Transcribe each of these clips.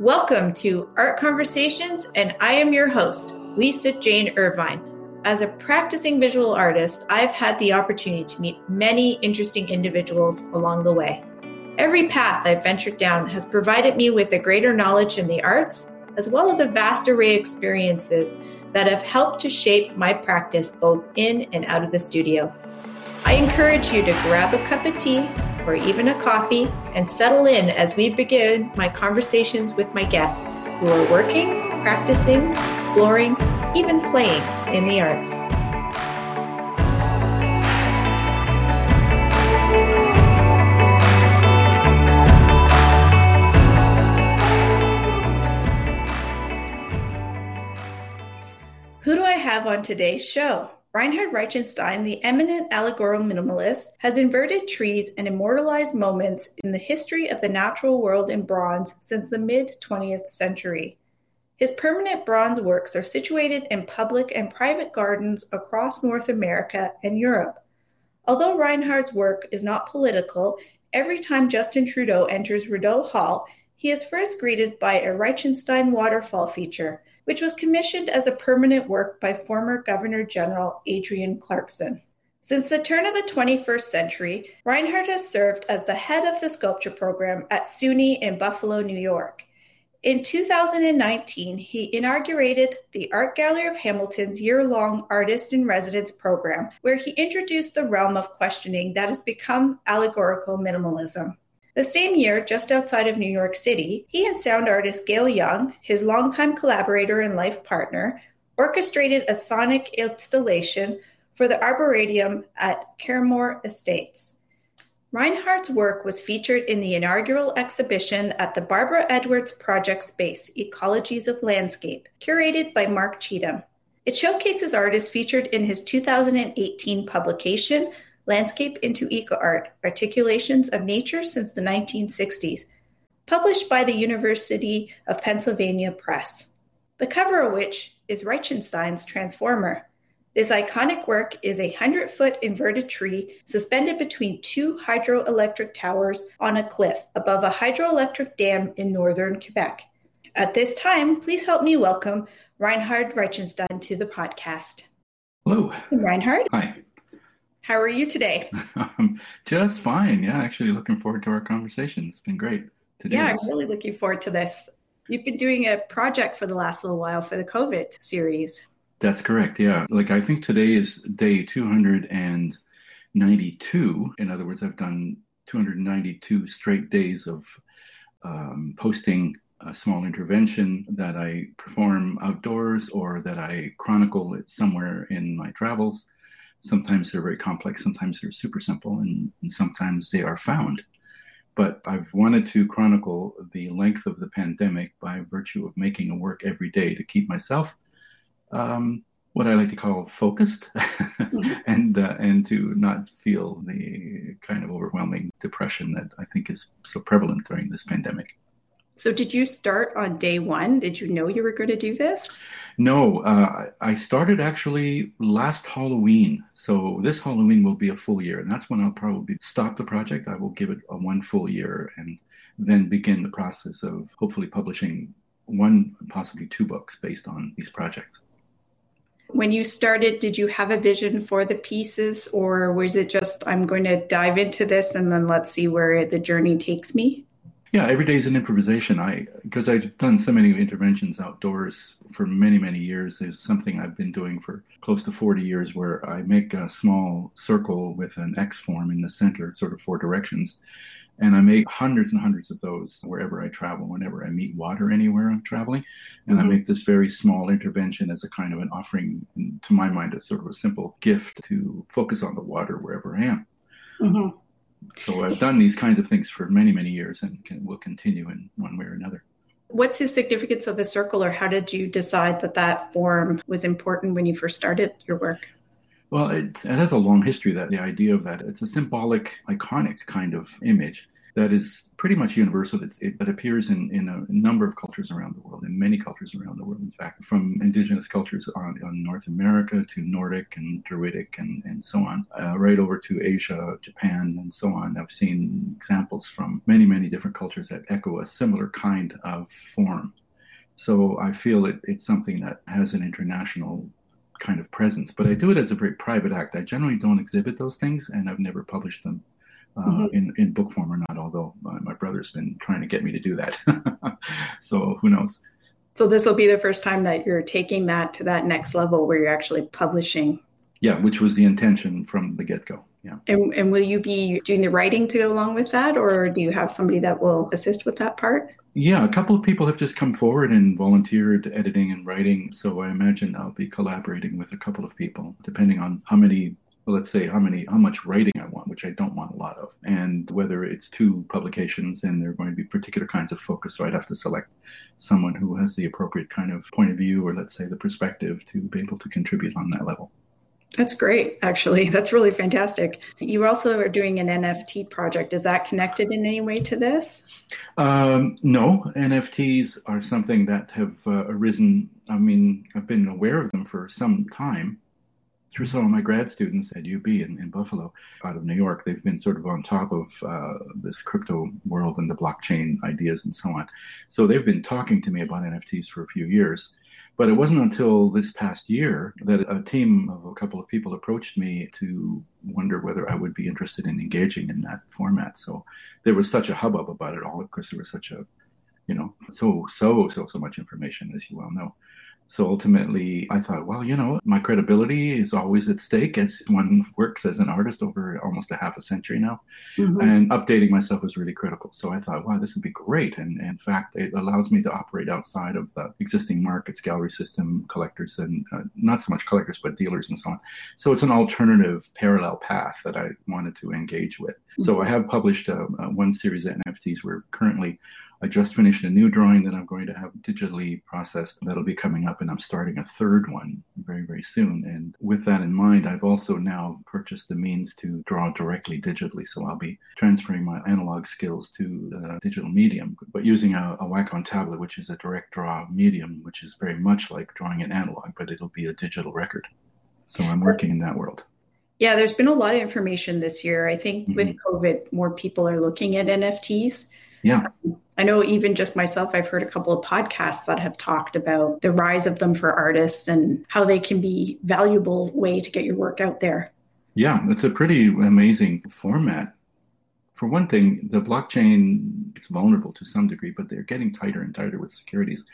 Welcome to Art Conversations, and I am your host, Lisa Jane Irvine. As a practicing visual artist, I've had the opportunity to meet many interesting individuals along the way. Every path I've ventured down has provided me with a greater knowledge in the arts, as well as a vast array of experiences that have helped to shape my practice both in and out of the studio. I encourage you to grab a cup of tea or even a coffee and settle in as we begin my conversations with my guests who are working, practicing, exploring, even playing in the arts. Who do I have on today's show? Reinhard Reitzenstein, the eminent allegorical minimalist, has inverted trees and immortalized moments in the history of the natural world in bronze since the mid 20th century. His permanent bronze works are situated in public and private gardens across North America and Europe. Although Reinhard's work is not political, every time Justin Trudeau enters Rideau Hall, he is first greeted by a Reitzenstein waterfall feature which was commissioned as a permanent work by former Governor General Adrienne Clarkson. Since the turn of the 21st century, Reinhard has served as the head of the sculpture program at SUNY in Buffalo, New York. In 2019, he inaugurated the Art Gallery of Hamilton's year long Artist in Residence program, where he introduced the realm of questioning that has become allegorical minimalism. The same year, just outside of New York City, he and sound artist Gayle Young, his longtime collaborator and life partner, orchestrated a sonic installation for the Arboretum at Carrowmore Estates. Reinhard's work was featured in the inaugural exhibition at the Barbara Edwards Project Space Ecologies of Landscape, curated by Mark Cheetham. It showcases artists featured in his 2018 publication, Landscape into Eco Art Articulations of Nature Since the 1960s, published by the University of Pennsylvania Press. The cover of which is Reitzenstein's Transformer. This iconic work is a 100 foot inverted tree suspended between two hydroelectric towers on a cliff above a hydroelectric dam in northern Quebec. At this time, please help me welcome Reinhard Reitzenstein to the podcast. Hello. Reinhard. Hi. How are you today? Just fine. Yeah, actually looking forward to our conversation. It's been great today. Yeah, I'm really looking forward to this. You've been doing a project for the last little while for the COVID series. That's correct. Yeah. Like I think today is day 292. In other words, I've done 292 straight days of um, posting a small intervention that I perform outdoors or that I chronicle it somewhere in my travels Sometimes they're very complex, sometimes they're super simple, and, and sometimes they are found. But I've wanted to chronicle the length of the pandemic by virtue of making a work every day to keep myself um, what I like to call focused, mm-hmm. and uh, and to not feel the kind of overwhelming depression that I think is so prevalent during this pandemic. So, did you start on day one? Did you know you were going to do this? No, uh, I started actually last Halloween. So, this Halloween will be a full year, and that's when I'll probably stop the project. I will give it a one full year and then begin the process of hopefully publishing one, possibly two books based on these projects. When you started, did you have a vision for the pieces, or was it just, I'm going to dive into this and then let's see where the journey takes me? Yeah, every day is an improvisation. I because I've done so many interventions outdoors for many many years. There's something I've been doing for close to 40 years where I make a small circle with an X form in the center, sort of four directions, and I make hundreds and hundreds of those wherever I travel. Whenever I meet water anywhere I'm traveling, and mm-hmm. I make this very small intervention as a kind of an offering, and to my mind, a sort of a simple gift to focus on the water wherever I am. Mm-hmm so I've done these kinds of things for many, many years and can, will continue in one way or another. What's the significance of the circle, or how did you decide that that form was important when you first started your work? Well, it, it has a long history. That the idea of that it's a symbolic, iconic kind of image. That is pretty much universal. It's, it, it appears in, in a number of cultures around the world, in many cultures around the world, in fact, from indigenous cultures on, on North America to Nordic and Druidic and, and so on, uh, right over to Asia, Japan, and so on. I've seen examples from many, many different cultures that echo a similar kind of form. So I feel it, it's something that has an international kind of presence, but I do it as a very private act. I generally don't exhibit those things, and I've never published them uh, mm-hmm. in in book form or not. Although uh, my brother's been trying to get me to do that, so who knows? So this will be the first time that you're taking that to that next level where you're actually publishing. Yeah, which was the intention from the get go. Yeah. And, and will you be doing the writing to go along with that, or do you have somebody that will assist with that part? Yeah, a couple of people have just come forward and volunteered editing and writing. So I imagine I'll be collaborating with a couple of people, depending on how many let's say how many how much writing I want, which I don't want a lot of, and whether it's two publications and there are going to be particular kinds of focus. So I'd have to select someone who has the appropriate kind of point of view or let's say the perspective to be able to contribute on that level. That's great, actually. That's really fantastic. You also are doing an NFT project. Is that connected in any way to this? Um, no, NFTs are something that have uh, arisen. I mean, I've been aware of them for some time through some of my grad students at UB in, in Buffalo, out of New York. They've been sort of on top of uh, this crypto world and the blockchain ideas and so on. So they've been talking to me about NFTs for a few years. But it wasn't until this past year that a team of a couple of people approached me to wonder whether I would be interested in engaging in that format. So there was such a hubbub about it all. Of course, there was such a, you know, so, so, so, so much information, as you well know. So ultimately, I thought, well, you know, my credibility is always at stake as one works as an artist over almost a half a century now. Mm-hmm. And updating myself was really critical. So I thought, wow, this would be great. And, in fact, it allows me to operate outside of the existing markets, gallery system, collectors, and uh, not so much collectors, but dealers and so on. So it's an alternative parallel path that I wanted to engage with. Mm-hmm. So I have published uh, uh, one series of NFTs. We're currently I just finished a new drawing that I'm going to have digitally processed that'll be coming up, and I'm starting a third one very, very soon. And with that in mind, I've also now purchased the means to draw directly digitally. So I'll be transferring my analog skills to the digital medium, but using a, a Wacom tablet, which is a direct draw medium, which is very much like drawing an analog, but it'll be a digital record. So I'm working in that world. Yeah, there's been a lot of information this year. I think mm-hmm. with COVID, more people are looking at NFTs. Yeah. I know even just myself, I've heard a couple of podcasts that have talked about the rise of them for artists and how they can be valuable way to get your work out there. Yeah, it's a pretty amazing format. For one thing, the blockchain is vulnerable to some degree, but they're getting tighter and tighter with securities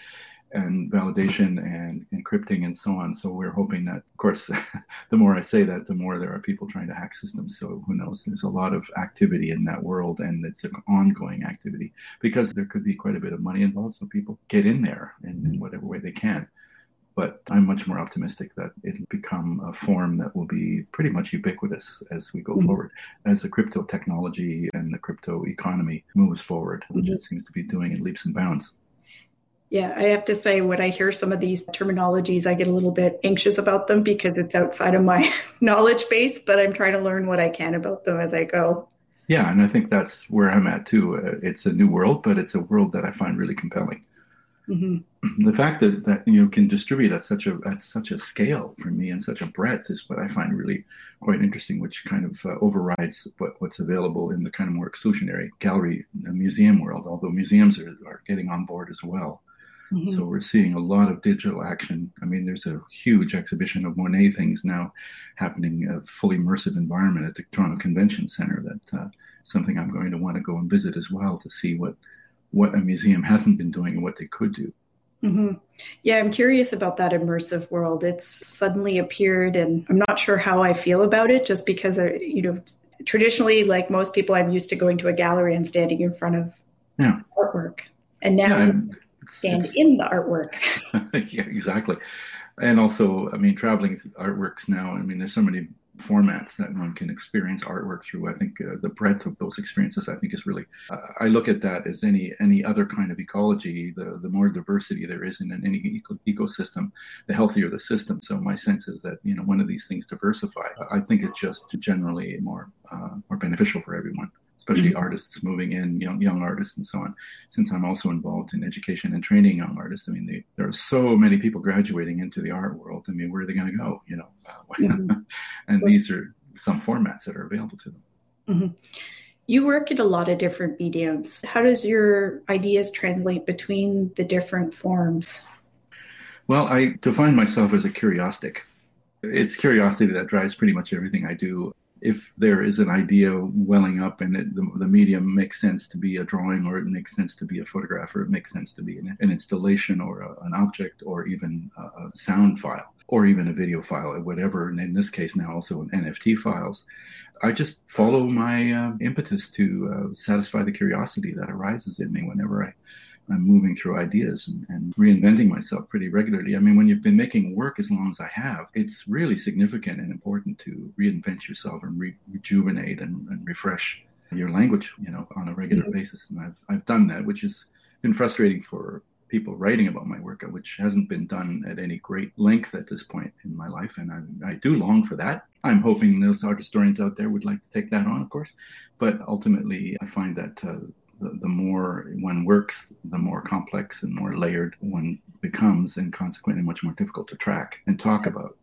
and validation and encrypting and so on. So we're hoping that, of course, the more I say that, the more there are people trying to hack systems. So who knows? There's a lot of activity in that world, and it's an ongoing activity because there could be quite a bit of money involved. So people get in there in, in whatever way they can. But I'm much more optimistic that it'll become a form that will be pretty much ubiquitous as we go mm-hmm. forward, as the crypto technology and the crypto economy moves forward, which mm-hmm. it seems to be doing in leaps and bounds. Yeah, I have to say, when I hear some of these terminologies, I get a little bit anxious about them because it's outside of my knowledge base, but I'm trying to learn what I can about them as I go. Yeah, and I think that's where I'm at too. Uh, it's a new world, but it's a world that I find really compelling. Mm-hmm. The fact that, that you can distribute at such a at such a scale for me and such a breadth is what I find really quite interesting, which kind of uh, overrides what, what's available in the kind of more exclusionary gallery uh, museum world. Although museums are, are getting on board as well. Mm-hmm. So we're seeing a lot of digital action. I mean, there's a huge exhibition of Monet things now happening, a fully immersive environment at the Toronto Convention Center. That uh, something I'm going to want to go and visit as well to see what what a museum hasn't been doing and what they could do. Mm-hmm. Yeah, I'm curious about that immersive world. It's suddenly appeared, and I'm not sure how I feel about it. Just because, I, uh, you know, traditionally, like most people, I'm used to going to a gallery and standing in front of yeah. artwork, and now. Yeah, stand it's, in the artwork. yeah, exactly. And also, I mean, traveling artworks now, I mean, there's so many formats that one can experience artwork through. I think uh, the breadth of those experiences, I think, is really. Uh, I look at that as any any other kind of ecology. The the more diversity there is in any eco- ecosystem, the healthier the system. So my sense is that you know one of these things diversify. I think it's just generally more uh, more beneficial for everyone. Especially mm-hmm. artists moving in, young young artists and so on. Since I'm also involved in education and training young artists, I mean, they, there are so many people graduating into the art world. I mean, where are they going to go? You know, mm-hmm. and these are some formats that are available to them. Mm-hmm. You work in a lot of different mediums. How does your ideas translate between the different forms? Well, I define myself as a curiostic. It's curiosity that drives pretty much everything I do. If there is an idea welling up and it, the, the, medium makes sense to be a drawing or it makes sense to be a photograph or it makes sense to be an, an installation or a, an object or even a, a sound file or even a video file or whatever, and in this case now also an NFT files, I just follow my uh, impetus to uh, satisfy the curiosity that arises in me whenever I I'm moving through ideas and, and, reinventing myself pretty regularly. I mean, when you've been making work as long as I have, it's really significant and important to reinvent yourself and re- rejuvenate and, and, refresh your language, you know, on a regular mm-hmm. basis. And I've, I've done that, which has been frustrating for people writing about my work, which hasn't been done at any great length at this point in my life. And I, I do long for that. I'm hoping those art historians out there would like to take that on, of course. But ultimately, I find that uh, the, the more one works, the more complex and more layered one becomes, and consequently much more difficult to track and talk about.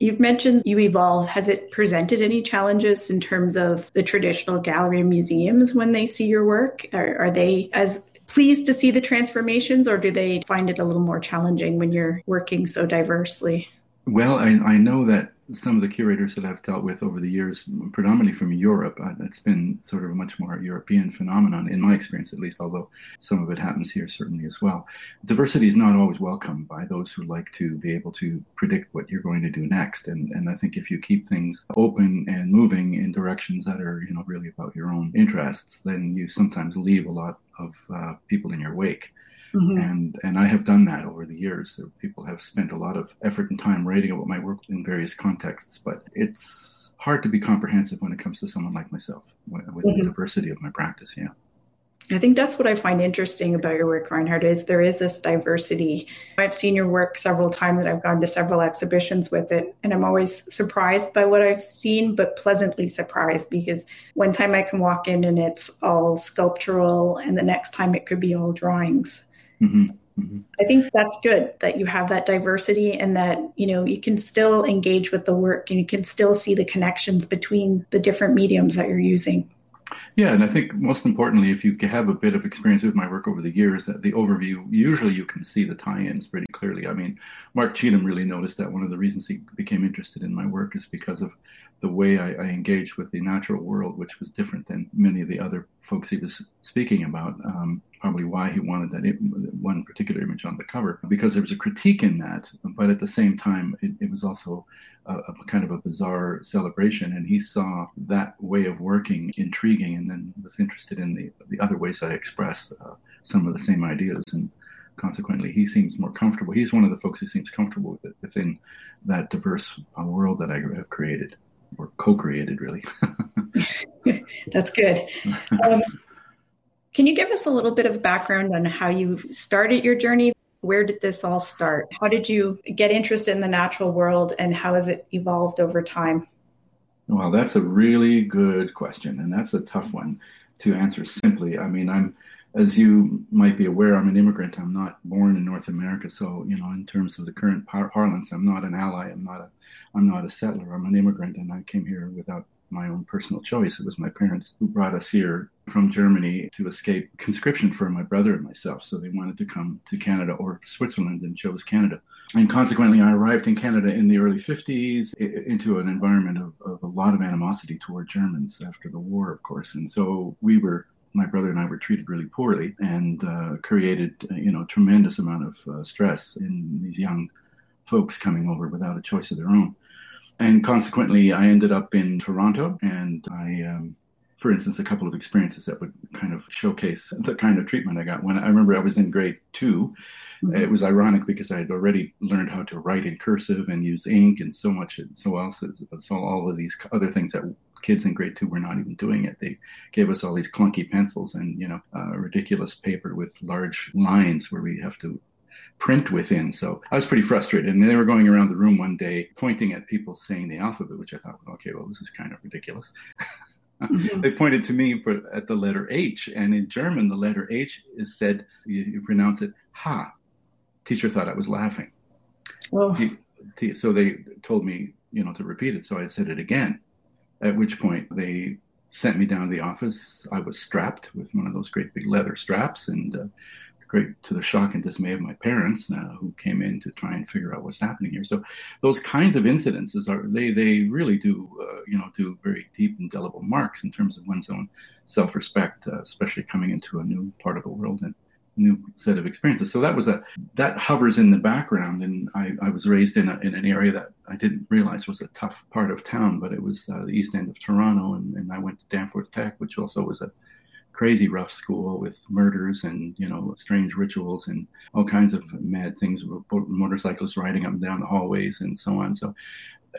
You've mentioned you evolve. Has it presented any challenges in terms of the traditional gallery and museums when they see your work? Are, are, they as pleased to see the transformations, or do they find it a little more challenging when you're working so diversely? Well, I, I know that some of the curators that I've dealt with over the years, predominantly from Europe, uh, that's been sort of a much more European phenomenon, in my experience at least, although some of it happens here certainly as well. Diversity is not always welcomed by those who like to be able to predict what you're going to do next. And, and I think if you keep things open and moving in directions that are, you know, really about your own interests, then you sometimes leave a lot of uh, people in your wake. Mm-hmm. And and I have done that over the years. People have spent a lot of effort and time writing about my work in various contexts, but it's hard to be comprehensive when it comes to someone like myself with mm-hmm. the diversity of my practice. Yeah. I think that's what I find interesting about your work, Reinhard, is there is this diversity. I've seen your work several times and I've gone to several exhibitions with it. And I'm always surprised by what I've seen, but pleasantly surprised because one time I can walk in and it's all sculptural and the next time it could be all drawings. Mm-hmm. Mm-hmm. I think that's good that you have that diversity and that you know you can still engage with the work and you can still see the connections between the different mediums that you're using. Yeah, and I think most importantly, if you have a bit of experience with my work over the years, that the overview usually you can see the tie-ins pretty clearly. I mean, Mark Cheetham really noticed that one of the reasons he became interested in my work is because of the way I, I engaged with the natural world, which was different than many of the other folks he was speaking about. Um, probably why he wanted that one particular image on the cover because there was a critique in that, but at the same time, it, it was also a, a, kind of a bizarre celebration. And he saw that way of working intriguing, and then was interested in the the other ways I express uh, some of the same ideas. And consequently, he seems more comfortable. He's one of the folks who seems comfortable with it within that diverse uh, world that I have created or co-created, really. That's good. Um, can you give us a little bit of background on how you started your journey? Where did this all start? How did you get interested in the natural world and how has it evolved over time? Well, that's a really good question, and that's a tough one to answer simply. I mean, I'm, as you might be aware, I'm an immigrant. I'm not born in North America, so you know, in terms of the current par- parlance, I'm not an ally. I'm not a, I'm not a settler. I'm an immigrant, and I came here without my own personal choice. It was my parents who brought us here from Germany to escape conscription for my brother and myself. So they wanted to come to Canada or Switzerland and chose Canada. And consequently, I arrived in Canada in the early 50s into an environment of, of a lot of animosity toward Germans after the war, of course. And so we were my brother and I were treated really poorly and uh, created, uh, you know, tremendous amount of uh, stress in these young folks coming over without a choice of their own and consequently, I ended up in Toronto, and I, um, for instance, a couple of experiences that would kind of showcase the kind of treatment I got. When I remember I was in grade 2 mm-hmm. it was ironic because I had already learned how to write in cursive and use ink and so much and so else, so all of these other things that kids in grade two were not even doing it. They gave us all these clunky pencils and you know uh, ridiculous paper with large lines where we have to print within. So I was pretty frustrated. And they were going around the room one day pointing at people saying the alphabet, which I thought, okay, well, this is kind of ridiculous. Mm-hmm. they pointed to me for at the letter H, and in German, the letter H is said you, you pronounce it ha. Teacher thought I was laughing. Well, he, so they told me, you know, to repeat it. So I said it again. At which point they sent me down to the office. I was strapped with one of those great big leather straps, and uh, great to the shock and dismay of my parents, uh, who came in to try and figure out what's happening here. So those kinds of incidences are they they really do uh, you know do very deep indelible marks in terms of one's own self-respect, uh, especially coming into a new part of the world and new set of experiences. So that was a that hovers in the background, and I, I was raised in a, in an area that I didn't realize was a tough part of town, but it was uh, the east end of Toronto, and, and I went to Danforth Tech, which also was a crazy rough school with murders and you know strange rituals and all kinds of mad things motorcyclists riding up and down the hallways and so on. So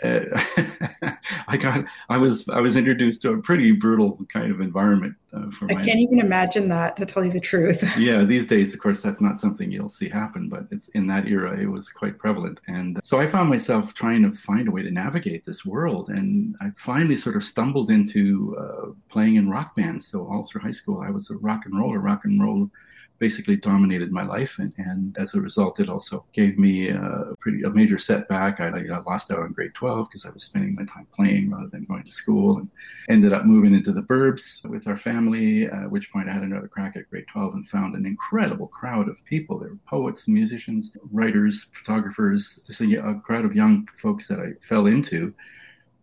uh, I got I was I was introduced to a pretty brutal kind of environment. Uh, for I my, can't even imagine that to tell you the truth. yeah, these days, of course, that's not something you'll see happen, but it's in that era, it was quite prevalent. And so I found myself trying to find a way to navigate this world, and I finally sort of stumbled into uh, playing in rock bands. So all through high school, I was a rock and roller, rock and roll basically dominated my life, and, and as a result, it also gave me a pretty a major setback. I, I lost out on grade 12 because I was spending my time playing rather than going to school, and ended up moving into the burbs with our family. At which point, I had another crack at grade 12 and found an incredible crowd of people. There were poets, musicians, writers, photographers, just a, a crowd of young folks that I fell into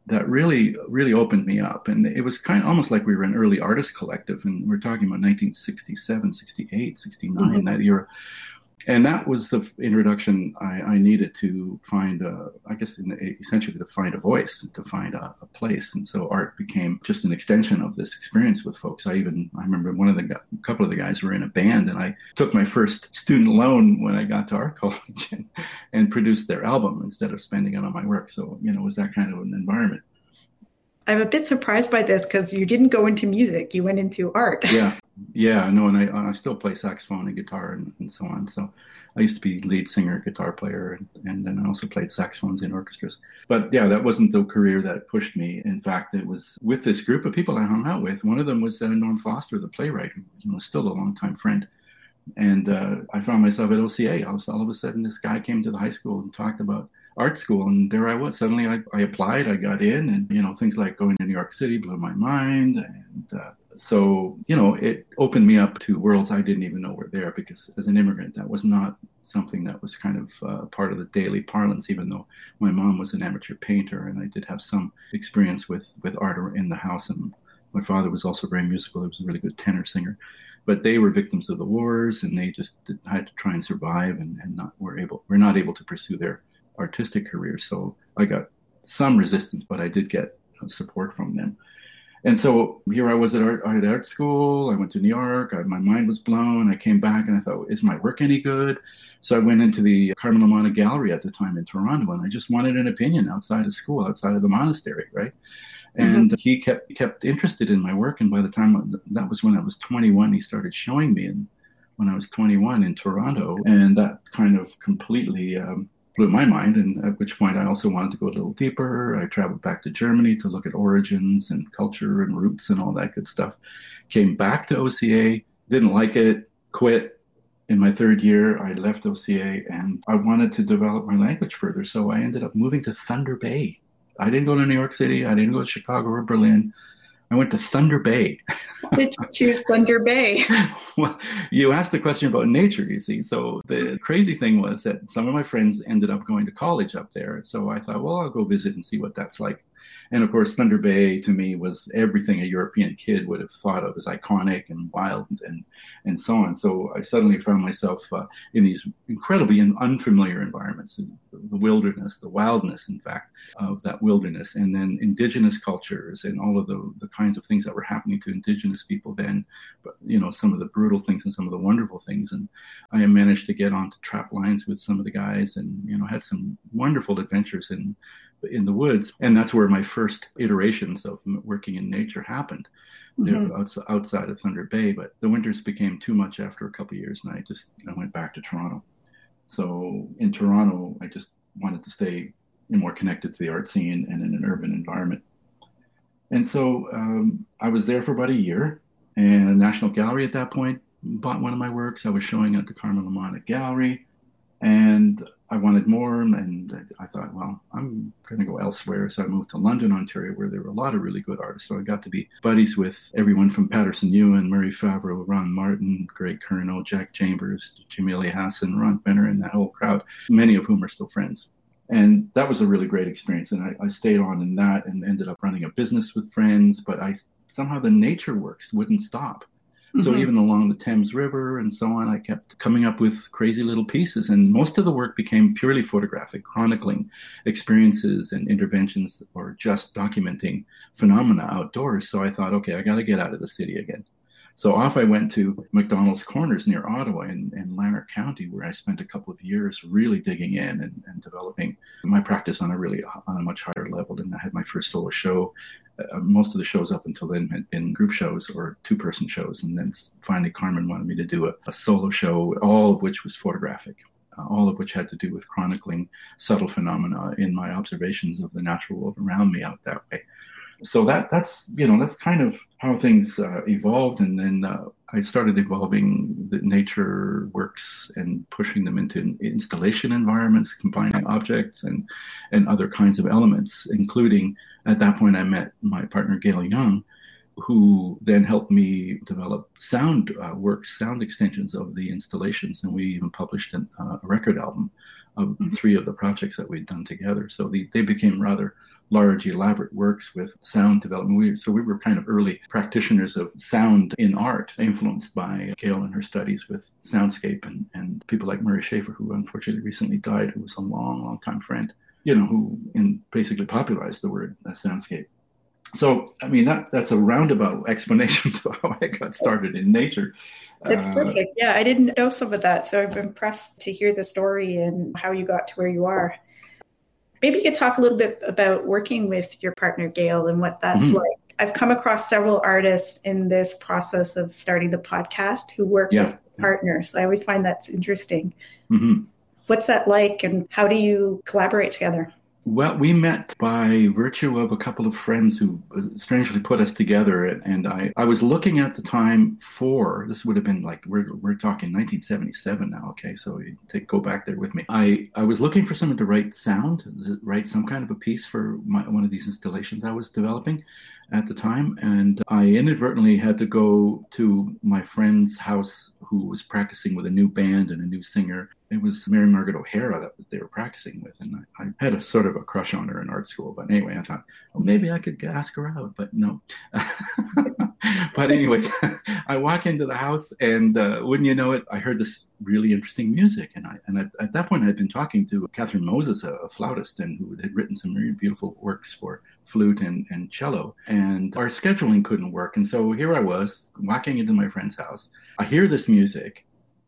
that really really opened me up. And it was kind of almost like we were an early artist collective. And we're talking about 1967 68 69 mm-hmm. that era and that was the introduction I, I needed to find, a, I guess, essentially to find a voice, to find a, a, place. And so art became just an extension of this experience with folks. I even, I remember one of the, a couple of the guys were in a band, and I took my first student loan when I got to art college and, and produced their album instead of spending it on my work. So, you know, it was that kind of an environment. I'm a bit surprised by this because you didn't go into music; you went into art. yeah, yeah, no, and I, I still play saxophone and guitar and, and so on. So I used to be lead singer, guitar player, and, and then I also played saxophones in orchestras. But yeah, that wasn't the career that pushed me. In fact, it was with this group of people I hung out with. One of them was uh, Norm Foster, the playwright, who you know, still a longtime friend. And uh, I found myself at OCA. All, all of a sudden, this guy came to the high school and talked about art school and there i was. Suddenly I, I applied i got in and you know things like going to new york city blew my mind and uh, so you know it opened me up to worlds i didn't even know were there because as an immigrant that was not something that was kind of uh, part of the daily parlance even though my mom was an amateur painter and i did have some experience with with art in the house and my father was also very musical. He was a really good tenor singer. But they were victims of the wars and they just had to try and survive and, and not were able were not able to pursue their artistic career. So I got some resistance, but I did get uh, support from them. And so here I was at art, at art school. I went to New York. I, my mind was blown. I came back and I thought, is my work any good? So I went into the Carmen Lamanna Gallery at the time in Toronto, and I just wanted an opinion outside of school, outside of the monastery, right? And mm-hmm. he kept kept interested in my work. And by the time that was when I was 21, he started showing me. And when I was 21 in Toronto, and that kind of completely um, blew my mind. And at which point, I also wanted to go a little deeper. I traveled back to Germany to look at origins and culture and roots and all that good stuff. Came back to OCA, didn't like it, quit. In my third year, I left OCA and I wanted to develop my language further. So I ended up moving to Thunder Bay. I didn't go to New York City. I didn't go to Chicago or Berlin. I went to Thunder Bay. did you choose Thunder Bay? well, you asked the question about nature, you see. So the mm-hmm. crazy thing was that some of my friends ended up going to college up there. So I thought, well, I'll go visit and see what that's like. And of course, Thunder Bay to me was everything a European kid would have thought of as iconic and wild and and so on. So I suddenly found myself uh, in these incredibly unfamiliar environments, the wilderness, the wildness, in fact, of that wilderness, and then indigenous cultures and all of the, the kinds of things that were happening to indigenous people then, but you know, some of the brutal things and some of the wonderful things. And I managed to get onto trap lines with some of the guys and, you know, had some wonderful adventures in in the woods. And that's where my first iterations of working in nature happened. Mm-hmm. outside of Thunder Bay, but the winters became too much after a couple years, and I just I went back to Toronto. So in Toronto, I just wanted to stay more connected to the art scene and in an urban environment. And so um, I was there for about a year, and National Gallery at that point bought one of my works. I was showing at the Carmen Lamanna Gallery, and I wanted more. And I thought, well, I'm going to go elsewhere. So I moved to London, Ontario, where there were a lot of really good artists. So I got to be buddies with everyone from Paterson Ewen, Murray Favro, Ron Martin, Greg Curnoe, Jack Chambers, Jamelie Hassan, Ron Benner, and that whole crowd, many of whom are still friends. And that was a really great experience. And I, I stayed on in that and ended up running a business with friends. But I somehow the nature works wouldn't stop. So mm-hmm. even along the Thames River and so on, I kept coming up with crazy little pieces. And most of the work became purely photographic, chronicling experiences and interventions or just documenting phenomena outdoors. So I thought, okay, I got to get out of the city again. So off I went to McDonald's Corners near Ottawa in, in Lanark County, where I spent a couple of years really digging in and, and developing my practice on a really on a much higher level. And I had my first solo show uh, most of the shows up until then had been group shows or two person shows. And then finally, Carmen wanted me to do a, a solo show, all of which was photographic, uh, all of which had to do with chronicling subtle phenomena in my observations of the natural world around me out that way. So that that's you know that's kind of how things uh, evolved, and then uh, I started evolving the nature works and pushing them into installation environments, combining objects and and other kinds of elements, including at that point, I met my partner, Gayle Young, who then helped me develop sound uh, works, sound extensions of the installations. And we even published an, uh, a record album of mm-hmm. three of the projects that we'd done together. So the, they became rather large, elaborate works with sound development. We, so we were kind of early practitioners of sound in art, influenced by Gayle and her studies with soundscape and, and people like Murray Schafer, who unfortunately recently died, who was a long, long time friend you know, who in basically popularized the word uh, soundscape. So, I mean, that that's a roundabout explanation to how I got started in nature. That's uh, perfect. Yeah, I didn't know some of that, so I'm impressed to hear the story and how you got to where you are. Maybe you could talk a little bit about working with your partner Gayle and what that's mm-hmm. like. I've come across several artists in this process of starting the podcast who work yeah. with partners. I always find that's interesting. Mm-hmm. What's that like, and how do you collaborate together? Well, we met by virtue of a couple of friends who uh, strangely put us together. And I, I was looking at the time for this would have been like we're, we're talking 1977 now. Okay, so take go back there with me. I, I was looking for someone to write sound, write some kind of a piece for my, one of these installations I was developing at the time. And I inadvertently had to go to my friend's house who was practicing with a new band and a new singer. It was Mary Margaret O'Hara that was they were practicing with. And I, I had a sort of a crush on her in art school. But anyway, I thought, well, maybe I could ask her out. But no. but anyway, I walk into the house, and uh, wouldn't you know it, I heard this really interesting music. And I and at, at that point, I'd been talking to Catherine Moses, a, a, flautist, and who had written some really beautiful works for flute and, and cello. And our scheduling couldn't work, and so here I was walking into my friend's house. I hear this music,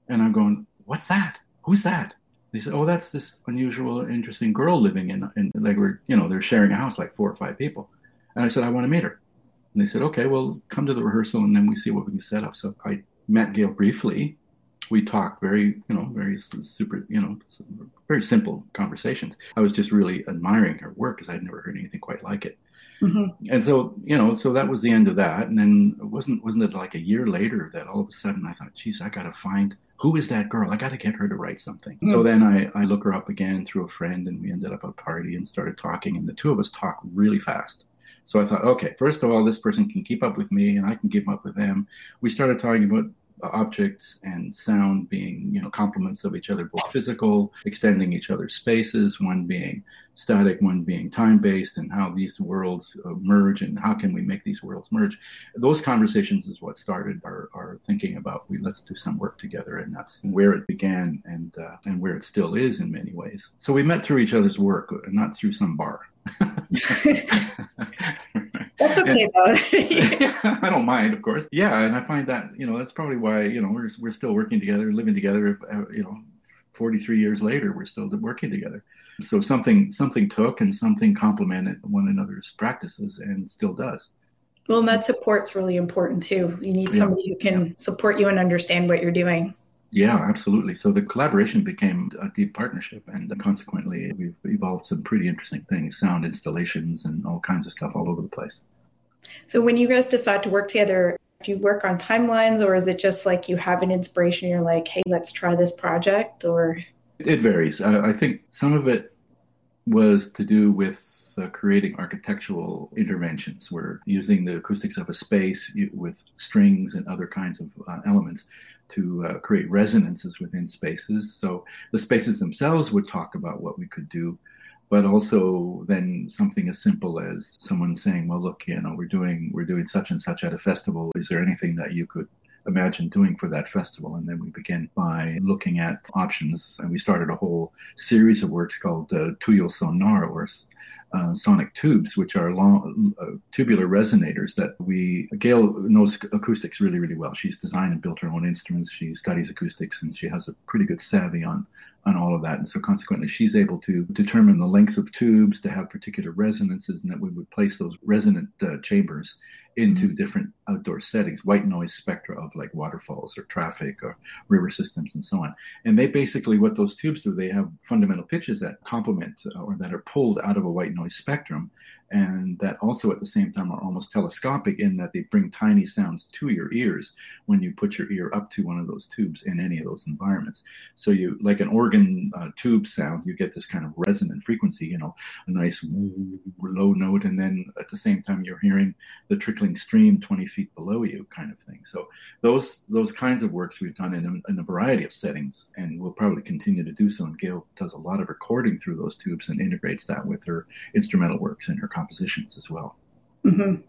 and I'm going, "What's that? Who's that?" They said, "Oh, that's this unusual, interesting girl living in, in like we're, you know, they're sharing a house like four or five people." And I said, "I want to meet her." And they said, okay, well, come to the rehearsal and then we see what we can set up. So I met Gayle briefly. We talked very, you know, very super, you know, very simple conversations. I was just really admiring her work because I'd never heard anything quite like it. Mm-hmm. And so, you know, so that was the end of that. And then it wasn't wasn't it like a year later that all of a sudden I thought, geez, I got to find who is that girl? I got to get her to write something. Mm-hmm. So then I, I look her up again through a friend, and we ended up at a party and started talking. And the two of us talk really fast. So I thought, okay, first of all, this person can keep up with me and I can keep up with them. We started talking about objects and sound being, you know, complements of each other, both physical, extending each other's spaces, one being static, one being time based, and how these worlds uh, merge and how can we make these worlds merge. Those conversations is what started our, our thinking about we let's do some work together, and that's where it began and uh, and where it still is in many ways. So we met through each other's work, not through some bar. That's okay and, though. I don't mind, of course. Yeah, and I find that you know that's probably why you know we're we're still working together, living together. Uh, you know, 43 years later, we're still working together. So something something took and something complemented one another's practices, and still does. Well, and that support's really important too. You need yeah. somebody who can yeah. support you and understand what you're doing. Yeah, absolutely. So the collaboration became a deep partnership, and consequently, we've evolved some pretty interesting things sound installations and all kinds of stuff all over the place. So when you guys decide to work together, do you work on timelines or is it just like you have an inspiration you're like hey let's try this project or it varies i, I think some of it was to do with uh, creating architectural interventions we're using the acoustics of a space with strings and other kinds of uh, elements to uh, create resonances within spaces so the spaces themselves would talk about what we could do but also then something as simple as someone saying, "Well, look, you know, we're doing we're doing such and such at a festival. Is there anything that you could imagine doing for that festival?" And then we begin by looking at options, and we started a whole series of works called uh, Tuyo Sonar, or uh, sonic tubes, which are long uh, tubular resonators that we. Gayle knows acoustics really, really well. She's designed and built her own instruments. She studies acoustics, and she has a pretty good savvy on on all of that. And so consequently, she's able to determine the length of tubes to have particular resonances, and that we would place those resonant uh, chambers into different outdoor settings, white noise spectra of like waterfalls or traffic or river systems and so on. And they basically, what those tubes do, they have fundamental pitches that complement uh, or that are pulled out of a white noise spectrum and that also at the same time are almost telescopic in that they bring tiny sounds to your ears when you put your ear up to one of those tubes in any of those environments. So you, like an organ uh, tube sound, you get this kind of resonant frequency, you know, a nice low note, and then at the same time you're hearing the trickling stream 20 feet below you, kind of thing. So those those kinds of works we've done in a, in a variety of settings, and we'll probably continue to do so. And Gayle does a lot of recording through those tubes and integrates that with her instrumental works and her compositions as well. Mm-hmm.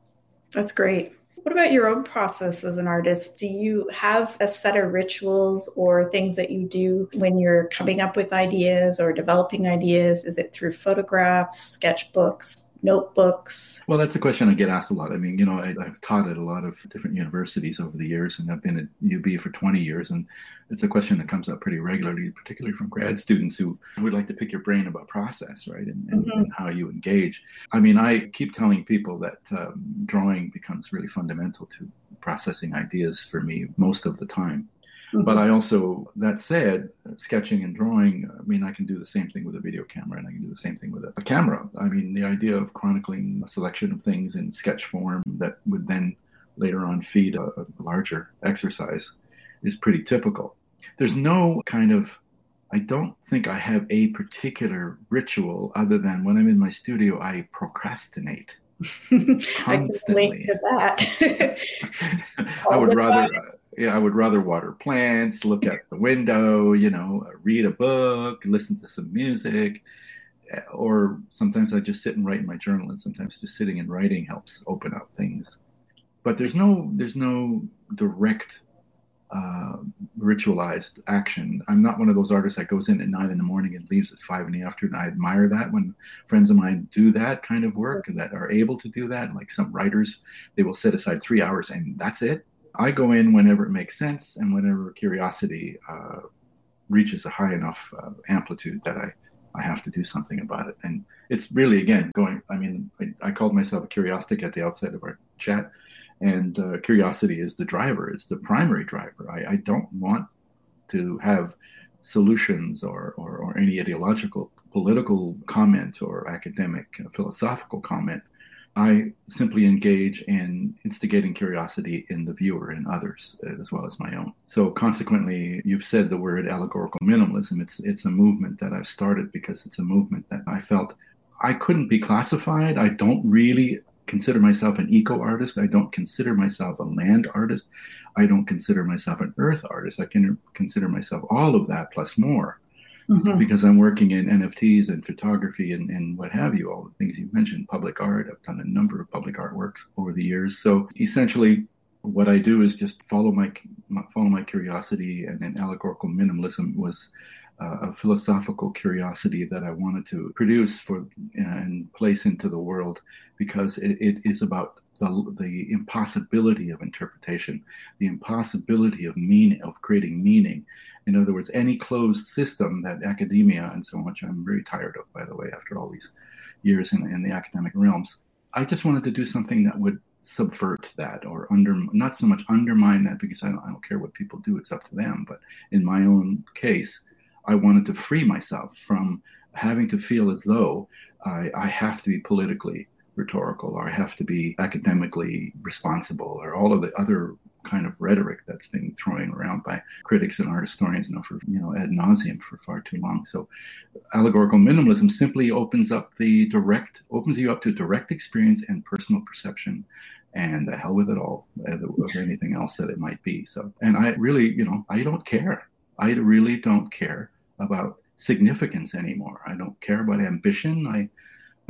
That's great. What about your own process as an artist? Do you have a set of rituals or things that you do when you're coming up with ideas or developing ideas? Is it through photographs, sketchbooks, notebooks? Well, that's a question I get asked a lot. I mean, you know, I, have taught at a lot of different universities over the years, and I've been at UB for 20 years, and it's a question that comes up pretty regularly, particularly from grad students who would like to pick your brain about process, right, and, and, mm-hmm. and how you engage. I mean, I keep telling people that um, drawing becomes really fundamental to processing ideas for me most of the time. Mm-hmm. But I also, that said, sketching and drawing, I mean, I can do the same thing with a video camera and I can do the same thing with a, a camera. I mean, the idea of chronicling a selection of things in sketch form that would then later on feed a, a larger exercise is pretty typical. There's no kind of I don't think I have a particular ritual other than when I'm in my studio, I procrastinate constantly. I, I would rather, uh, yeah, I would rather water plants, look at the window, you know, read a book, listen to some music, eh, or sometimes I just sit and write in my journal, and sometimes just sitting and writing helps open up things. But there's no there's no direct uh, ritualized action. I'm not one of those artists that goes in at nine in the morning and leaves at five in the afternoon. I admire that when friends of mine do that kind of work and that are able to do that. Like some writers, they will set aside three hours and that's it. I go in whenever it makes sense and whenever curiosity uh, reaches a high enough uh, amplitude that I, I have to do something about it. And it's really, again, going, I mean, I, I called myself a curiostic at the outset of our chat, and uh, curiosity is the driver, it's the primary driver. I, I don't want to have solutions or, or, or any ideological, political comment or academic, uh, philosophical comment I simply engage in instigating curiosity in the viewer and others uh, as well as my own. So consequently, you've said the word allegorical minimalism. It's it's a movement that I've started because it's a movement that I felt I couldn't be classified. I don't really consider myself an eco artist. I don't consider myself a land artist. I don't consider myself an earth artist. I can consider myself all of that plus more mm-hmm. because I'm working in NFTs and photography and, and what have you, all the things you mentioned, public art. I've done a number of public artworks over the years. So essentially, what I do is just follow my follow my curiosity, and, and allegorical minimalism was a philosophical curiosity that I wanted to produce for and place into the world because it, it is about the, the impossibility of interpretation, the impossibility of meaning, of creating meaning. In other words, any closed system that academia and so much I'm very tired of, by the way, after all these years in, in the academic realms. I just wanted to do something that would subvert that or under not so much undermine that because I don't, I don't care what people do it's up to them but in my own case I wanted to free myself from having to feel as though I, I have to be politically rhetorical or I have to be academically responsible or all of the other kind of rhetoric that's been thrown around by critics and art historians now for you know ad nauseum for far too long. So allegorical minimalism simply opens up the direct opens you up to direct experience and personal perception and the hell with it all uh, of anything else that it might be. So and I really, you know, I don't care. I really don't care about significance anymore. I don't care about ambition. I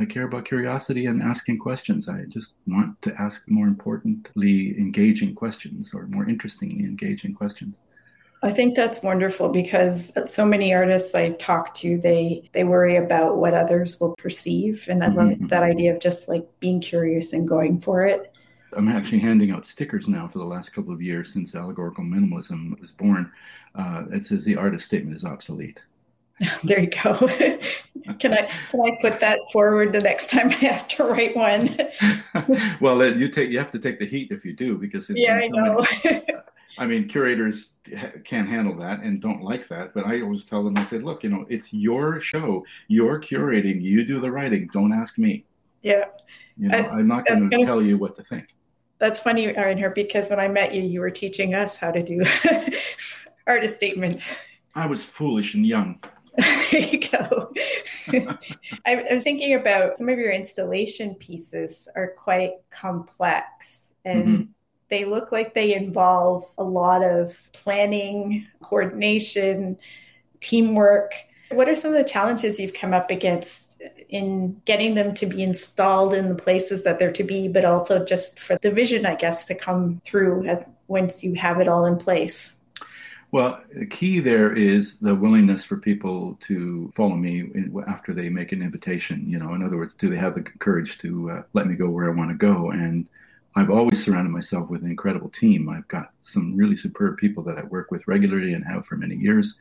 I care about curiosity and asking questions. I just want to ask more importantly engaging questions or more interestingly engaging questions. I think that's wonderful because so many artists I talk to, they they worry about what others will perceive, and I love mm-hmm. that idea of just like being curious and going for it. I'm actually handing out stickers now for the last couple of years since allegorical minimalism was born. Uh, it says the artist statement is obsolete. there you go. can I can I put that forward the next time I have to write one? well, you take you have to take the heat if you do because yeah, I know. I mean, curators can't handle that and don't like that. But I always tell them, I said, look, you know, it's your show. You're curating. You do the writing. Don't ask me. Yeah. You know, I'm not going to tell you what to think. That's funny, Reinhard, because when I met you, you were teaching us how to do artist statements. I was foolish and young. there you go. I, I, was thinking about some of your installation pieces are quite complex and mm-hmm. they look like they involve a lot of planning, coordination, teamwork. What are some of the challenges you've come up against in getting them to be installed in the places that they're to be, but also just for the vision, I guess, to come through as once you have it all in place? Well, the key there is the willingness for people to follow me after they make an invitation. You know, in other words, do they have the courage to uh, let me go where I want to go? And I've always surrounded myself with an incredible team. I've got some really superb people that I work with regularly and have for many years.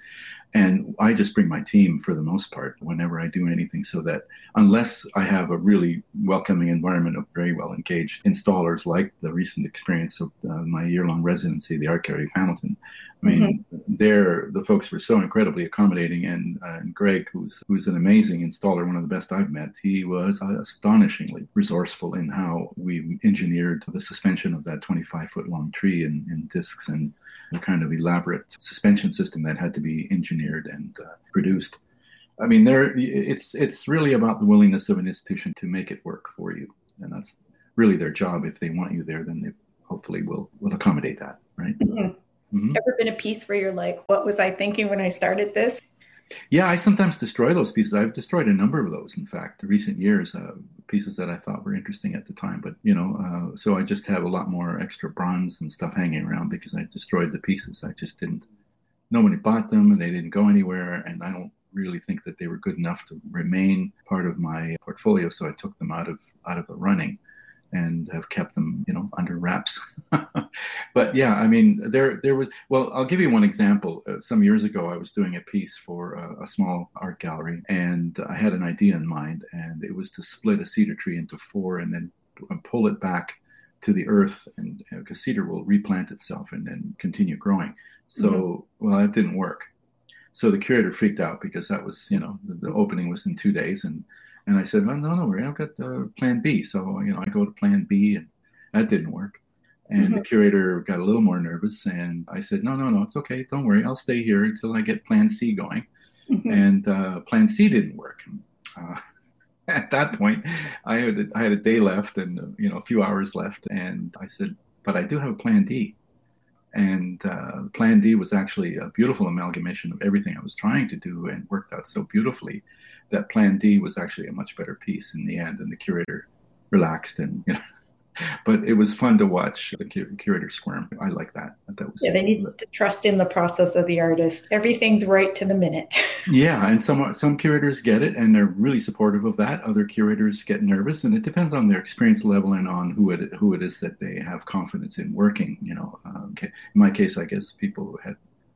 And I just bring my team for the most part whenever I do anything so that unless I have a really welcoming environment of very well engaged installers like the recent experience of uh, my year long residency, the Art Gallery of Hamilton, I mean, mm-hmm. there the folks were so incredibly accommodating, and, uh, and Greg, who's who's an amazing installer, one of the best I've met, he was astonishingly resourceful in how we engineered the suspension of that 25 foot long tree in, in discs and a kind of elaborate suspension system that had to be engineered and uh, produced. I mean, there it's it's really about the willingness of an institution to make it work for you, and that's really their job. If they want you there, then they hopefully will will accommodate that, right? Mm-hmm. Mm-hmm. Ever been a piece where you're like, what was I thinking when I started this? Yeah, I sometimes destroy those pieces. I've destroyed a number of those, in fact, recent years, uh, pieces that I thought were interesting at the time. But, you know, uh, so I just have a lot more extra bronze and stuff hanging around because I destroyed the pieces. I just didn't, nobody bought them and they didn't go anywhere. And I don't really think that they were good enough to remain part of my portfolio. So I took them out of, out of the running and have kept them, you know, under wraps. but yeah, I mean, there there was. Well, I'll give you one example. Uh, some years ago, I was doing a piece for a, a, small art gallery, and I had an idea in mind, and it was to split a cedar tree into four and then pull it back to the earth, and because uh, cedar will replant itself and then continue growing. So, mm-hmm. well, that didn't work. So the curator freaked out because that was, you know, the, the opening was in two days, and and I said, well, no, no, worry, I've got uh, plan B. So, you know, I go to plan B and that didn't work. And mm-hmm. the curator got a little more nervous. And I said, no, no, no, it's okay. Don't worry. I'll stay here until I get plan C going. Mm-hmm. And uh, plan C didn't work. Uh, at that point, I had, I had a day left and, you know, a few hours left. And I said, but I do have a plan D. And uh, Plan D was actually a beautiful amalgamation of everything I was trying to do and worked out so beautifully that Plan D was actually a much better piece in the end, and the curator relaxed and you know. But it was fun to watch the curator squirm. I like that. That was yeah. They need to trust in the process of the artist. Everything's right to the minute. yeah, and some some curators get it, and they're really supportive of that. Other curators get nervous, and it depends on their experience level and on who it who it is that they have confidence in working. You know, okay. in my case, I guess people had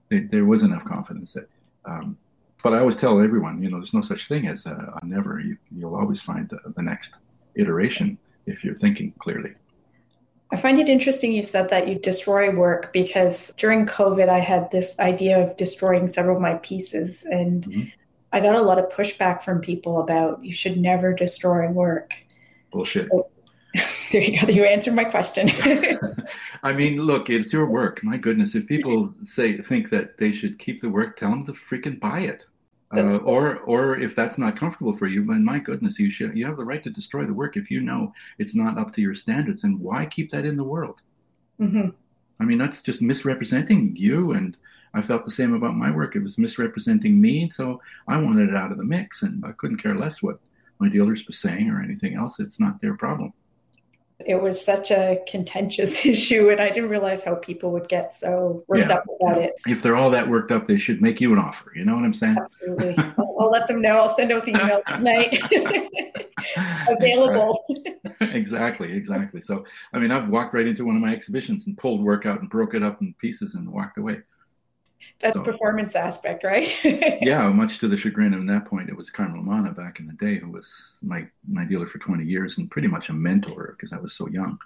they, there was enough confidence that um, but I always tell everyone, you know, there's no such thing as a, a never. You, will always find the next iteration if you're thinking clearly. I find it interesting you said that you destroy work because during COVID, I had this idea of destroying several of my pieces. And mm-hmm. I got a lot of pushback from people about you should never destroy work. bullshit. So, there you go. You answered my question. I mean, look, it's your work. My goodness, if people say think that they should keep the work, tell them to freaking buy it. Uh, or, or if that's not comfortable for you, then my goodness, you should you have the right to destroy the work if you know it's not up to your standards. And why keep that in the world? Mm-hmm. I mean, that's just misrepresenting you. And I felt the same about my work. It was misrepresenting me, so I wanted it out of the mix, and I couldn't care less what my dealers were saying or anything else. It's not their problem it was such a contentious issue and i didn't realize how people would get so worked yeah. up about it. If they're all that worked up they should make you an offer you know what i'm saying? Absolutely. I'll, I'll, let them know. I'll send out the emails tonight. Available. Exactly exactly. So i mean i've walked right into one of my exhibitions and pulled work out and broke it up in pieces and walked away that's so, performance aspect, right? yeah, much to the chagrin of that point, it was Carmen Lamanna back in the day who was my my dealer for 20 years and pretty much a mentor because I was so young.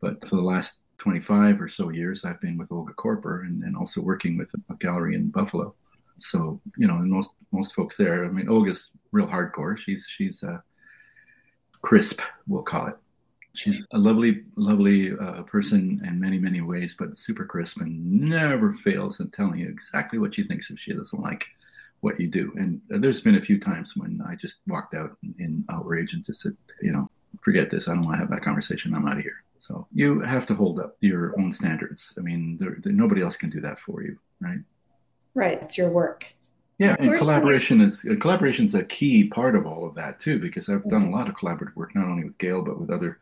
But for the last 25 or so years, I've been with Olga Korper and, and also working with a gallery in Buffalo. So you know, and most most folks there. I mean, Olga's real hardcore. She's she's uh, crisp, we'll call it she's a lovely, lovely uh, person in many, many ways, but super crisp and never fails in telling you exactly what she thinks if she doesn't like what you do. And there's been a few times when I just walked out in outrage and just said, you know, forget this. I don't want to have that conversation. I'm out of here. So you have to hold up your own standards. I mean, there, there, nobody else can do that for you, right? Right. It's your work. Yeah, and collaboration is uh, collaboration is a key part of all of that too. Because I've done a lot of collaborative work, not only with Gayle but with other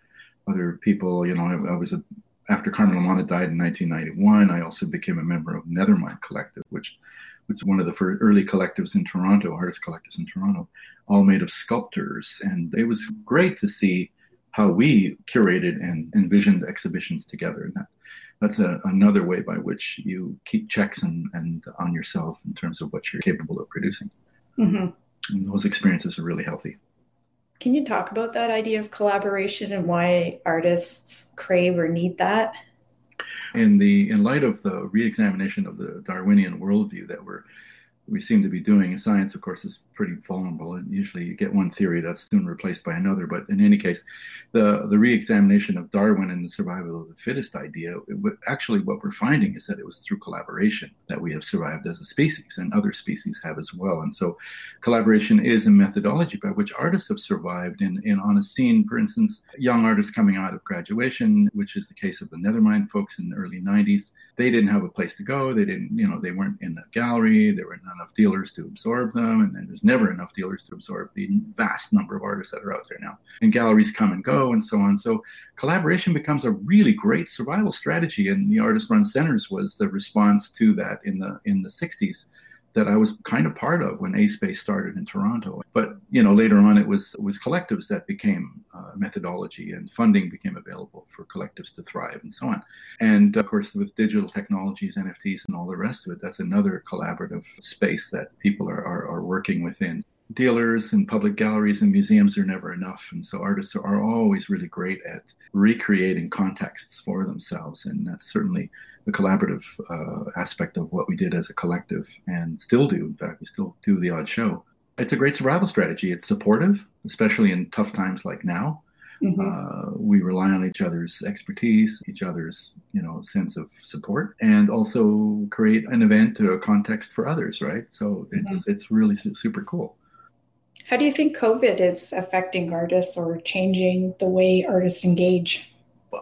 other people. You know, I, I was a, after Carmen Lamanna died in 1991. I also became a member of Nethermind Collective, which was one of the first early collectives in Toronto, artist collectives in Toronto, all made of sculptors, and it was great to see how we curated and envisioned exhibitions together. And that, that's a, another way by which you keep checks and, and on yourself in terms of what you're capable of producing. Mm-hmm. And those experiences are really healthy. Can you talk about that idea of collaboration and why artists crave or need that? In the in light of the reexamination of the Darwinian worldview that we're we seem to be doing. Science, of course, is pretty vulnerable, and usually you get one theory that's soon replaced by another. But in any case, the the reexamination of Darwin and the survival of the fittest idea, it, actually, what we're finding is that it was through collaboration that we have survived as a species, and other species have as well. And so, collaboration is a methodology by which artists have survived. In, in on a scene, for instance, young artists coming out of graduation, which is the case of the Nethermind folks in the early '90s, they didn't have a place to go. They didn't, you know, they weren't in a gallery. There were not enough dealers to absorb them, and there's never enough dealers to absorb the vast number of artists that are out there now. And galleries come and go, and so on. So collaboration becomes a really great survival strategy, and the artist-run centers was the response to that in the in the 60s that I was kind of part of when A Space started in Toronto. But you know, later on, it was it was collectives that became uh, methodology, and funding became available for collectives to thrive, and so on. And of course, with digital technologies, NFTs, and all the rest of it, that's another collaborative space that people are, are, are working within dealers and public galleries and museums are never enough. And so artists are always really great at recreating contexts for themselves. And that's certainly the collaborative uh, aspect of what we did as a collective and still do. In fact, we still do the odd show. It's a great survival strategy. It's supportive, especially in tough times like now. Mm-hmm. Uh, we rely on each other's expertise, each other's you know sense of support, and also create an event or a context for others. Right. So it's mm-hmm. it's really su- super cool. How do you think COVID is affecting artists or changing the way artists engage?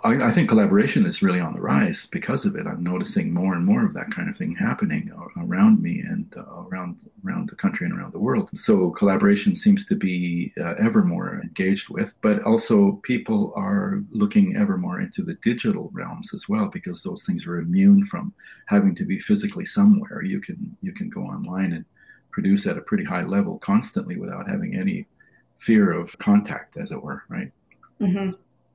I, I, think collaboration is really on the rise because of it. I'm noticing more and more of that kind of thing happening around me and uh, around around the country and around the world. So collaboration seems to be uh, ever more engaged with, but also people are looking ever more into the digital realms as well because those things are immune from having to be physically somewhere. You can you can go online and produce at a pretty high level constantly without having any fear of contact, as it were, right? Mm-hmm.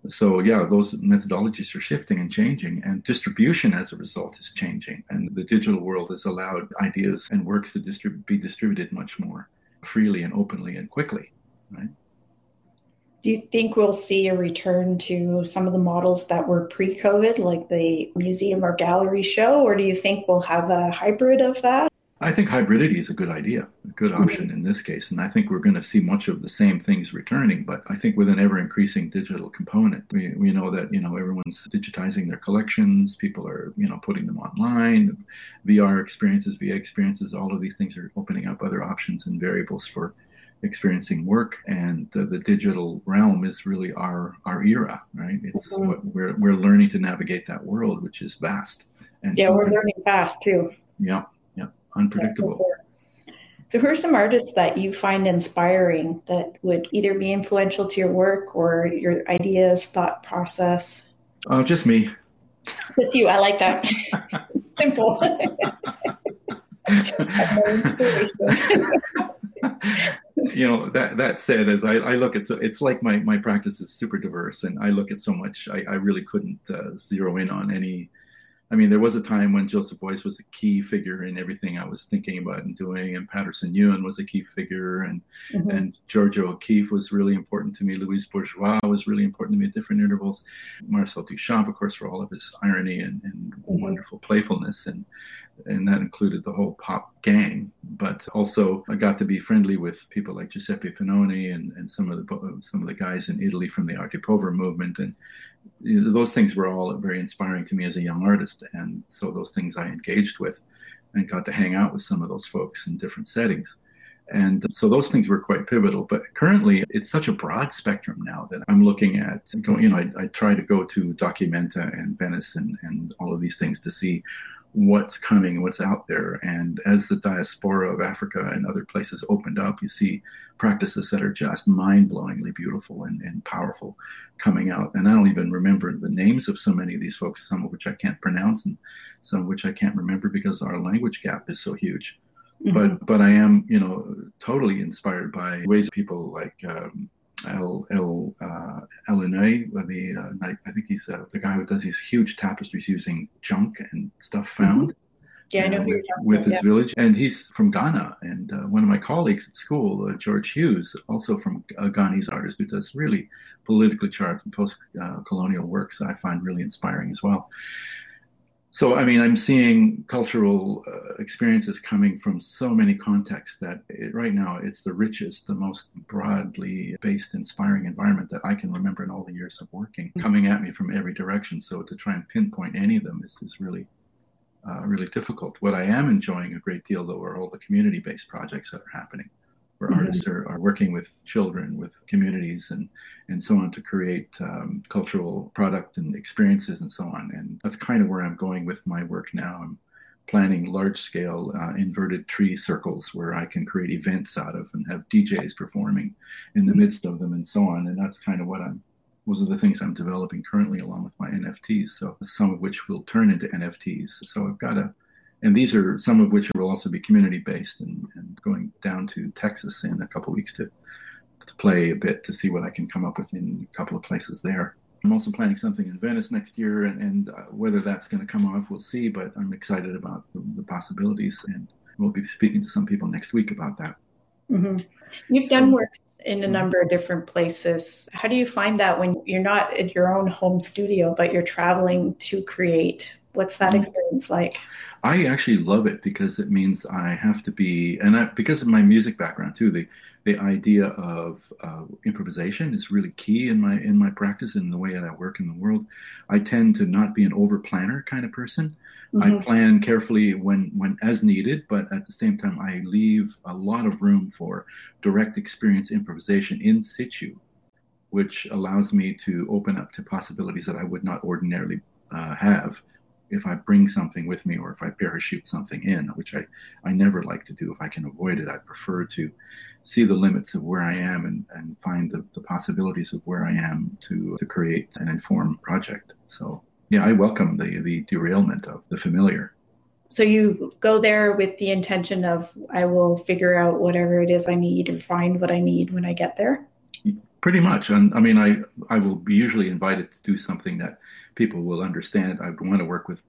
So yeah, those methodologies are shifting and changing, and distribution as a result is changing. And the digital world has allowed ideas and works to distrib- be distributed much more freely and openly and quickly, right? Do you think we'll see a return to some of the models that were pre-COVID, like the museum or gallery show, or do you think we'll have a hybrid of that? I think hybridity is a good idea, a good option mm-hmm. in this case. And I think we're going to see much of the same things returning, but I think with an ever increasing digital component, we, we know that, you know, everyone's digitizing their collections. People are, you know, putting them online, VR experiences, VA experiences, all of these things are opening up other options and variables for experiencing work and uh, the digital realm is really our our era right it's mm-hmm. what we're we're learning to navigate that world which is vast and yeah we're learning fast too yeah unpredictable. So, who are some artists that you find inspiring that would either be influential to your work or your ideas, thought process? Oh, just me. Just you. I like that. Simple. you know that that said as I, I look at so it's like my my practice is super diverse and i look at so much i, I really couldn't uh, zero in on any I mean, there was a time when Joseph Beuys was a key figure in everything I was thinking about and doing, and Paterson Ewen was a key figure, and mm-hmm. and Georgia O'Keeffe was really important to me. Louise Bourgeois was really important to me at different intervals. Marcel Duchamp, of course, for all of his irony and, and mm-hmm. wonderful playfulness, and and that included the whole pop gang. But also, I got to be friendly with people like Giuseppe Penone and, and some of the some of the guys in Italy from the Arte Povera movement, and those things were all very inspiring to me as a young artist. And so those things I engaged with, and got to hang out with some of those folks in different settings. And so those things were quite pivotal. But currently, it's such a broad spectrum now that I'm looking at. Going, you know, I, I try to go to Documenta and Venice and, and all of these things to see what's coming, what's out there. And as the diaspora of Africa and other places opened up, you see practices that are just mind blowingly beautiful and, and powerful coming out. And I don't even remember the names of so many of these folks, some of which I can't pronounce and some of which I can't remember because our language gap is so huge. Mm-hmm. But but I am, you know, totally inspired by ways people like um, El El uh, the uh, I think he's uh, the guy who does these huge tapestries using junk and stuff mm-hmm. found. Yeah, I know with, with his yeah. village, and he's from Ghana. And uh, one of my colleagues at school, uh, George Hughes, also from a Ghanese artist who does really politically charged post-colonial works that I find really inspiring as well so i mean i'm seeing cultural uh, experiences coming from so many contexts that it, right now it's the richest the most broadly based inspiring environment that i can remember in all the years of working mm-hmm. coming at me from every direction. So to try and pinpoint any of them is, is really uh, really difficult. What i am enjoying a great deal though are all the community based projects that are happening where mm-hmm. artists are, are working with children, with communities, and and so on to create um, cultural product and experiences and so on. And that's kind of where I'm going with my work now. I'm planning large scale uh, inverted tree circles where I can create events out of and have DJs performing in the midst of them and so on. And that's kind of what I'm those are the things I'm developing currently along with my NFTs. So some of which will turn into NFTs. So I've got a and these are some of which will also be community based and, and going down to Texas in a couple weeks to to play a bit to see what I can come up with in a couple of places there. I'm also planning something in Venice next year, and, and uh, whether that's going to come off, we'll see. But I'm excited about the, the, possibilities, and we'll be speaking to some people next week about that. Mm-hmm. You've so, done work in a mm-hmm. number of different places. How do you find that when you're not at your own home studio, but you're traveling to create? What's that mm-hmm. experience like? I actually love it because it means I have to be, and I, because of my music background too, the the idea of uh, improvisation is really key in my in my practice and the way that I work in the world. I tend to not be an over planner kind of person. Mm-hmm. I plan carefully when when as needed, but at the same time, I leave a lot of room for direct experience improvisation in situ, which allows me to open up to possibilities that I would not ordinarily uh, have if I bring something with me or if I parachute something in, which I, I never like to do if I can avoid it. I prefer to see the limits of where I am and, and find the, the possibilities of where I am to, to create an informed project. So, yeah, I welcome the, the derailment of the familiar. So you go there with the intention of I will figure out whatever it is I need and find what I need when I get there. Pretty much, and I mean, I I will be usually invited to do something that people will understand. I want to work with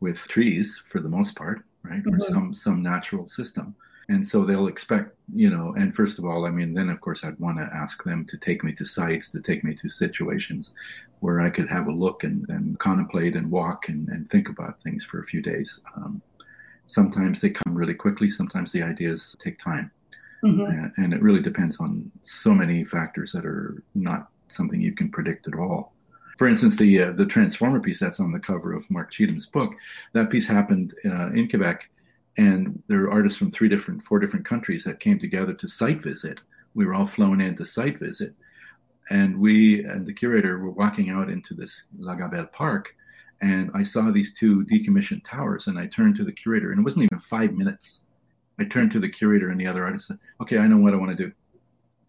with trees for the most part, right, mm-hmm. or some some natural system, and so they'll expect, you know. And first of all, I mean, then of course I'd want to ask them to take me to sites, to take me to situations where I could have a look and, and contemplate and walk and, and think about things for a few days. Um, Sometimes they come really quickly. Sometimes the ideas take time. Mm-hmm. And, and it really depends on so many factors that are not something you can predict at all. For instance, the uh, the transformer piece that's on the cover of Mark Cheetham's book, that piece happened uh, in Quebec, and there are artists from three different, four different countries that came together to site visit. We were all flown in to site visit, and we and the curator were walking out into this La Gabelle Park, and I saw these two decommissioned towers, and I turned to the curator, and it wasn't even five minutes. I turned to the curator and the other artists. Okay, I know what I want to do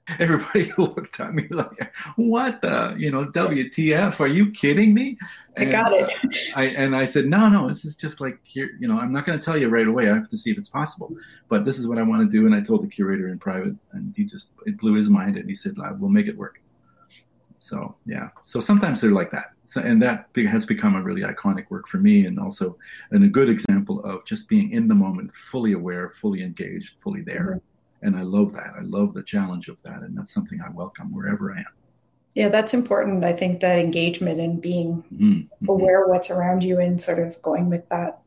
everybody looked at me like, "What the, you know, WTF? Are you kidding me?" And, I got it. I, and I said, "No, no, this is just like here. You know, I'm not going to tell you right away. I have to see if it's possible, but this is what I want to do." And I told the curator in private, and he just it blew his mind, and he said, "We'll make it work." So yeah, so sometimes they're like that. So, and that has become a really iconic work for me, and also and a good example of just being in the moment, fully aware, fully engaged, fully there. Mm-hmm and I love that. I love the challenge of that, and that's something I welcome wherever I am. Yeah, that's important. I think that engagement and being mm-hmm. aware of what's around you and sort of going with that.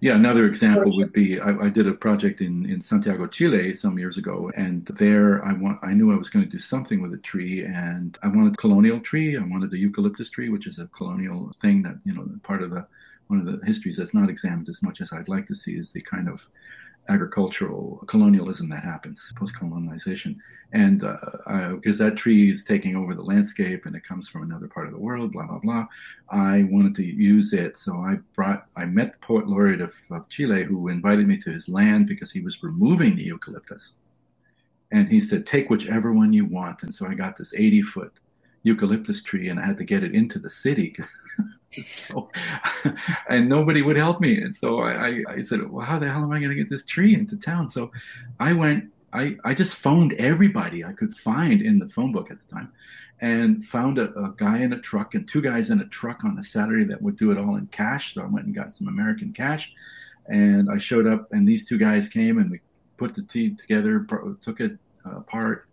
Yeah, another example would be I, I, did a project in, in Santiago, Chile, some years ago, and there I want I knew I was going to do something with a tree, and I wanted a colonial tree. I wanted a eucalyptus tree, which is a colonial thing that you know part of the one of the histories that's not examined as much as I'd like to see is the kind of agricultural colonialism that happens, post colonization. And because uh, that tree is taking over the landscape and it comes from another part of the world, blah, blah, blah, I wanted to use it. So I brought, I met the poet laureate of, of Chile who invited me to his land because he was removing the eucalyptus. And he said, take whichever one you want. And so I got this 80 foot eucalyptus tree and I had to get it into the city so, and nobody would help me. And so I, I, said, well, how the hell am I going to get this tree into town? So I went, I, I just phoned everybody I could find in the phone book at the time and found a, a, guy in a truck and two guys in a truck on a Saturday that would do it all in cash. So I went and got some American cash and I showed up and these two guys came and we put the tea together, took it uh, apart,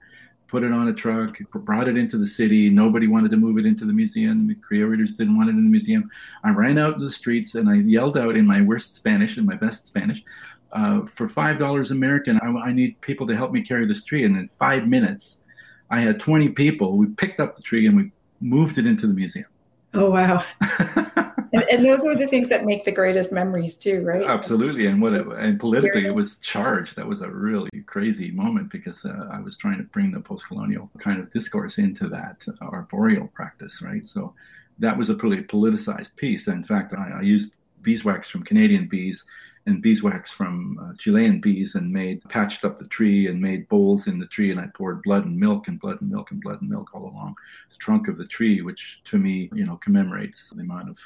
put it on a truck, brought it into the city. Nobody wanted to move it into the museum. The curators didn't want it in the museum. I ran out to the streets and I yelled out in my worst Spanish and my best Spanish, uh, for five dollars American, I, I, need people to help me carry this tree. And in five minutes, I had 20 people. We picked up the tree and we moved it into the museum. Oh wow! and, and, those are the things that make the greatest memories too, right? Absolutely, and what it, and politically it was charged. That was a really crazy moment because uh, I was trying to bring the post-colonial kind of discourse into that arboreal practice, right? So that was a pretty politicized piece. In fact, I, I used beeswax from Canadian bees and beeswax from uh, Chilean bees and made patched up the tree and made bowls in the tree and I poured blood and milk and blood and milk and blood and milk all along the trunk of the tree, which to me, you know, commemorates the amount of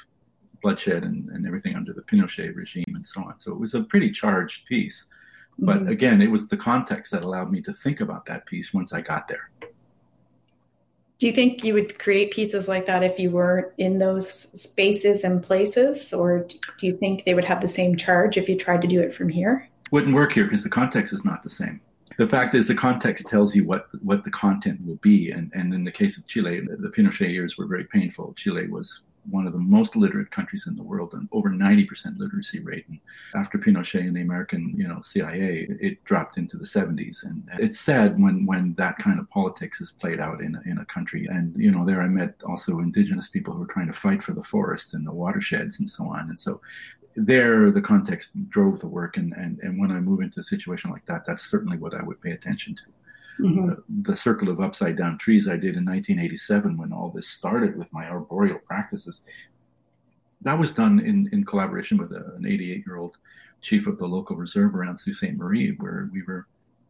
bloodshed and, and everything under the Pinochet regime and so on. So it was a pretty charged piece. But mm-hmm. again, it was the context that allowed me to think about that piece once I got there. Do you think you would create pieces like that if you were in those spaces and places, or do you think they would have the same charge if you tried to do it from here? Wouldn't work here because the context is not the same. The fact is, the context tells you what what the content will be, and and in the case of Chile, the, the Pinochet years were very painful. Chile was one of the most literate countries in the world and over 90% literacy rate. And after Pinochet and the American, you know, CIA, it dropped into the 70s. And it's sad when, when that kind of politics is played out in a, in a country. And, you know, there I met also indigenous people who were trying to fight for the forests and the watersheds and so on. And so there, the context drove the work. And, and, and when I move into a situation like that, that's certainly what I would pay attention to. Mm-hmm. Uh, the circle of upside down trees I did in 1987 when all this started with my arboreal practices. That was done in, in collaboration with a, an 88 year old chief of the local reserve around Sault Ste. Marie, where we were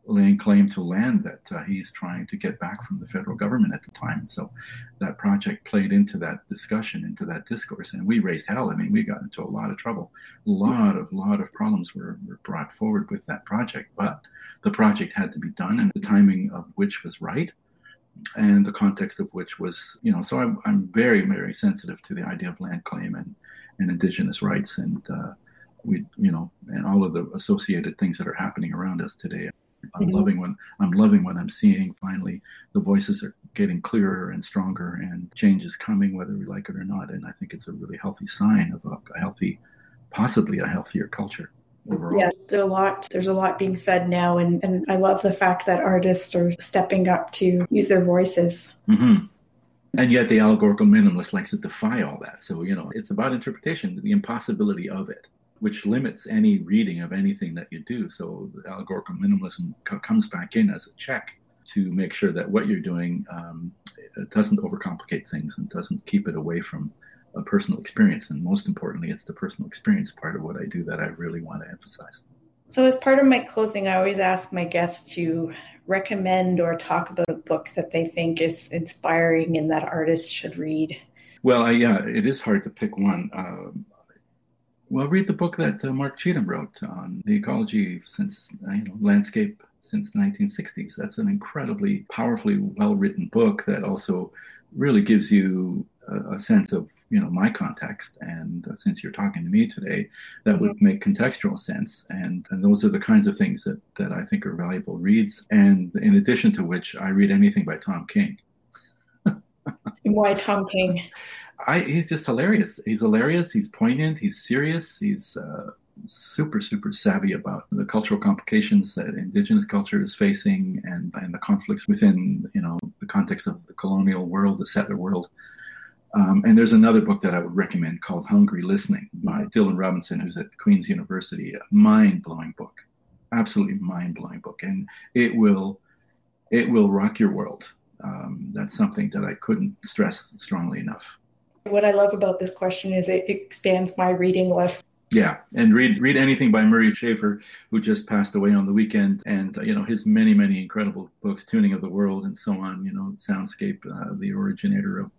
laying claim to land that uh, he's trying to get back from the federal government at the time. So that project played into that discussion, into that discourse, and we raised hell. I mean, we got into a lot of trouble. A lot of lot of problems were, were brought forward with that project, but the project had to be done, and the timing of which was right, and the context of which was, you know. So I'm, I'm very very sensitive to the idea of land claim and and indigenous rights and. Uh, we, you know, and all of the associated things that are happening around us today. I'm mm-hmm. loving when I'm loving when I'm seeing finally the voices are getting clearer and stronger and change is coming whether we like it or not. And I think it's a really healthy sign of a, a healthy, possibly a healthier culture. overall. Yes, there's a lot. There's a lot being said now, and, and I love the fact that artists are stepping up to use their voices. Mm-hmm. And yet, the allegorical minimalist likes to defy all that. So you know, it's about interpretation, the impossibility of it, which limits any reading of anything that you do. So the allegorical minimalism co- comes back in as a check to make sure that what you're doing um, doesn't overcomplicate things and doesn't keep it away from a personal experience. And most importantly, it's the personal experience part of what I do that I really want to emphasize. So, as part of my closing, I always ask my guests to recommend or talk about a book that they think is inspiring and that artists should read. Well, I, yeah, it is hard to pick one. Uh, well, read the book that uh, Mark Cheetham wrote on the ecology since you know landscape since the 1960s. That's an incredibly powerfully well written book that also really gives you a, a sense of you know my context. And uh, since you're talking to me today that would make contextual sense. And, and those are the kinds of things that, that i think are valuable reads. And in addition to which i read anything by tom king. Why tom king I, he's just hilarious. He's hilarious. He's poignant. He's serious. He's uh, super super savvy about the cultural complications that indigenous culture is facing and and the conflicts within you know the context of the colonial world the settler world. Um, and there's another book that I would recommend called Hungry Listening by Dylan Robinson, who's at Queen's University. A mind-blowing book, absolutely mind-blowing book, and it will it will rock your world. Um, that's something that I couldn't stress strongly enough. What I love about this question is it expands my reading list. Yeah, and read read anything by Murray Schafer, who just passed away on the weekend, and you know his many many incredible books, Tuning of the World, and so on. You know, Soundscape, uh, the originator of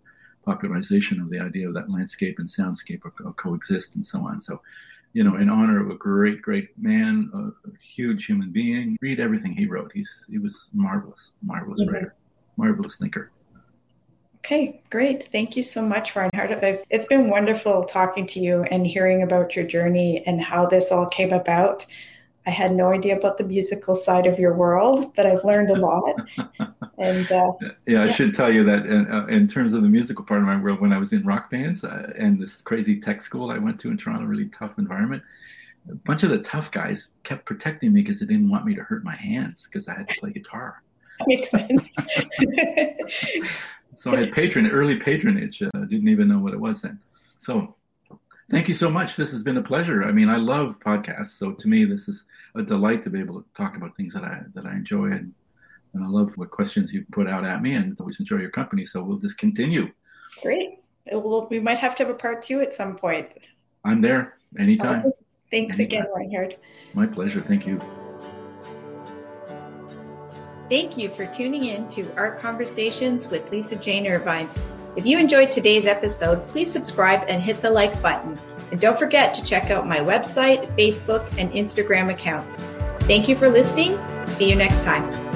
popularization of the idea of that landscape and soundscape co- coexist and so on. So, you know, in honor of a great, great man, a, a huge human being, read everything he wrote. He's he was marvelous, marvelous mm-hmm. writer, marvelous thinker. Okay, great. Thank you so much, Reinhard. It's been wonderful talking to you and hearing about your journey and how this all came about. I had no idea about the musical side of your world, but I've learned a lot. and uh, yeah, I yeah. should tell you that in, uh, in, terms of the musical part of my world, when I was in rock bands uh, and this crazy tech school I went to in Toronto, really tough environment, a bunch of the tough guys kept protecting me because they didn't want me to hurt my hands because I had to play guitar. Makes sense. so I had patron early patronage. Uh, didn't even know what it was then. So Thank you so much. This has been a pleasure. I mean, I love podcasts, so to me, this is a delight to be able to talk about things that I that I enjoy, and and I love what questions you put out at me, and always enjoy your company. So we'll just continue. Great. Well, we might have to have a part two at some point. I'm there anytime. Thanks anytime. again, Reinhard. My pleasure. Thank you. Thank you for tuning in to Art Conversations with Lisa Jane Irvine. If you enjoyed today's episode, please subscribe and hit the like button. And don't forget to check out my website, Facebook, and Instagram accounts. Thank you for listening. See you next time.